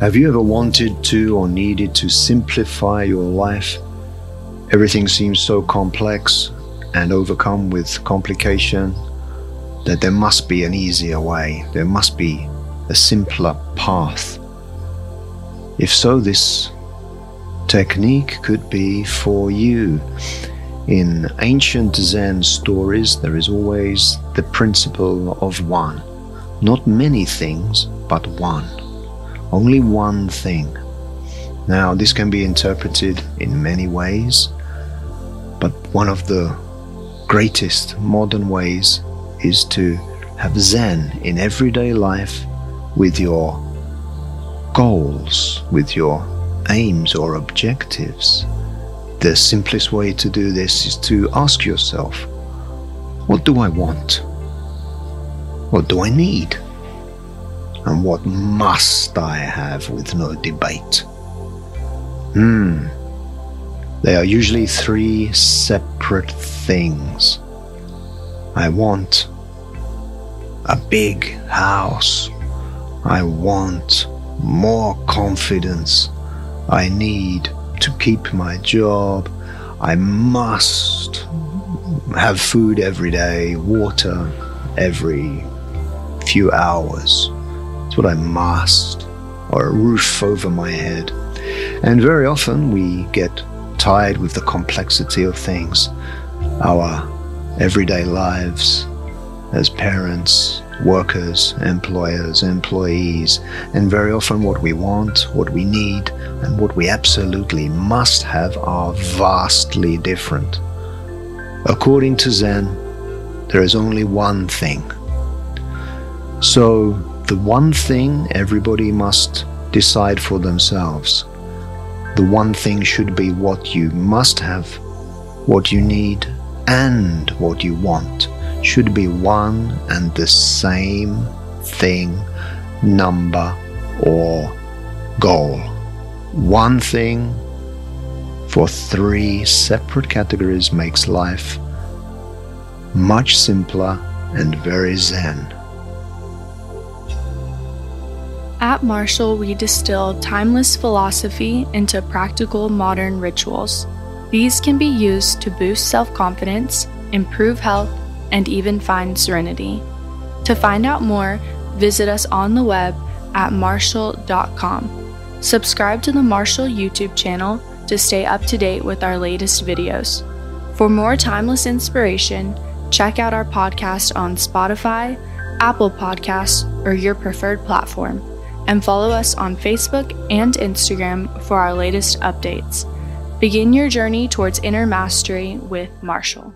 Have you ever wanted to or needed to simplify your life? Everything seems so complex and overcome with complication that there must be an easier way, there must be a simpler path. If so, this technique could be for you. In ancient Zen stories, there is always the principle of one. Not many things, but one. Only one thing. Now, this can be interpreted in many ways, but one of the greatest modern ways is to have Zen in everyday life with your goals, with your aims or objectives. The simplest way to do this is to ask yourself, what do I want? What do I need? And what must I have with no debate? Hmm. They are usually three separate things. I want a big house. I want more confidence. I need to keep my job. I must have food every day, water every few hours. It's what I must, or a roof over my head. And very often we get tired with the complexity of things. Our everyday lives as parents, workers, employers, employees, and very often what we want, what we need, and what we absolutely must have are vastly different. According to Zen, there is only one thing. So, the one thing everybody must decide for themselves. The one thing should be what you must have, what you need, and what you want should be one and the same thing, number, or goal. One thing for three separate categories makes life much simpler and very zen. At Marshall, we distill timeless philosophy into practical modern rituals. These can be used to boost self confidence, improve health, and even find serenity. To find out more, visit us on the web at marshall.com. Subscribe to the Marshall YouTube channel to stay up to date with our latest videos. For more timeless inspiration, check out our podcast on Spotify, Apple Podcasts, or your preferred platform, and follow us on Facebook and Instagram for our latest updates. Begin your journey towards inner mastery with Marshall.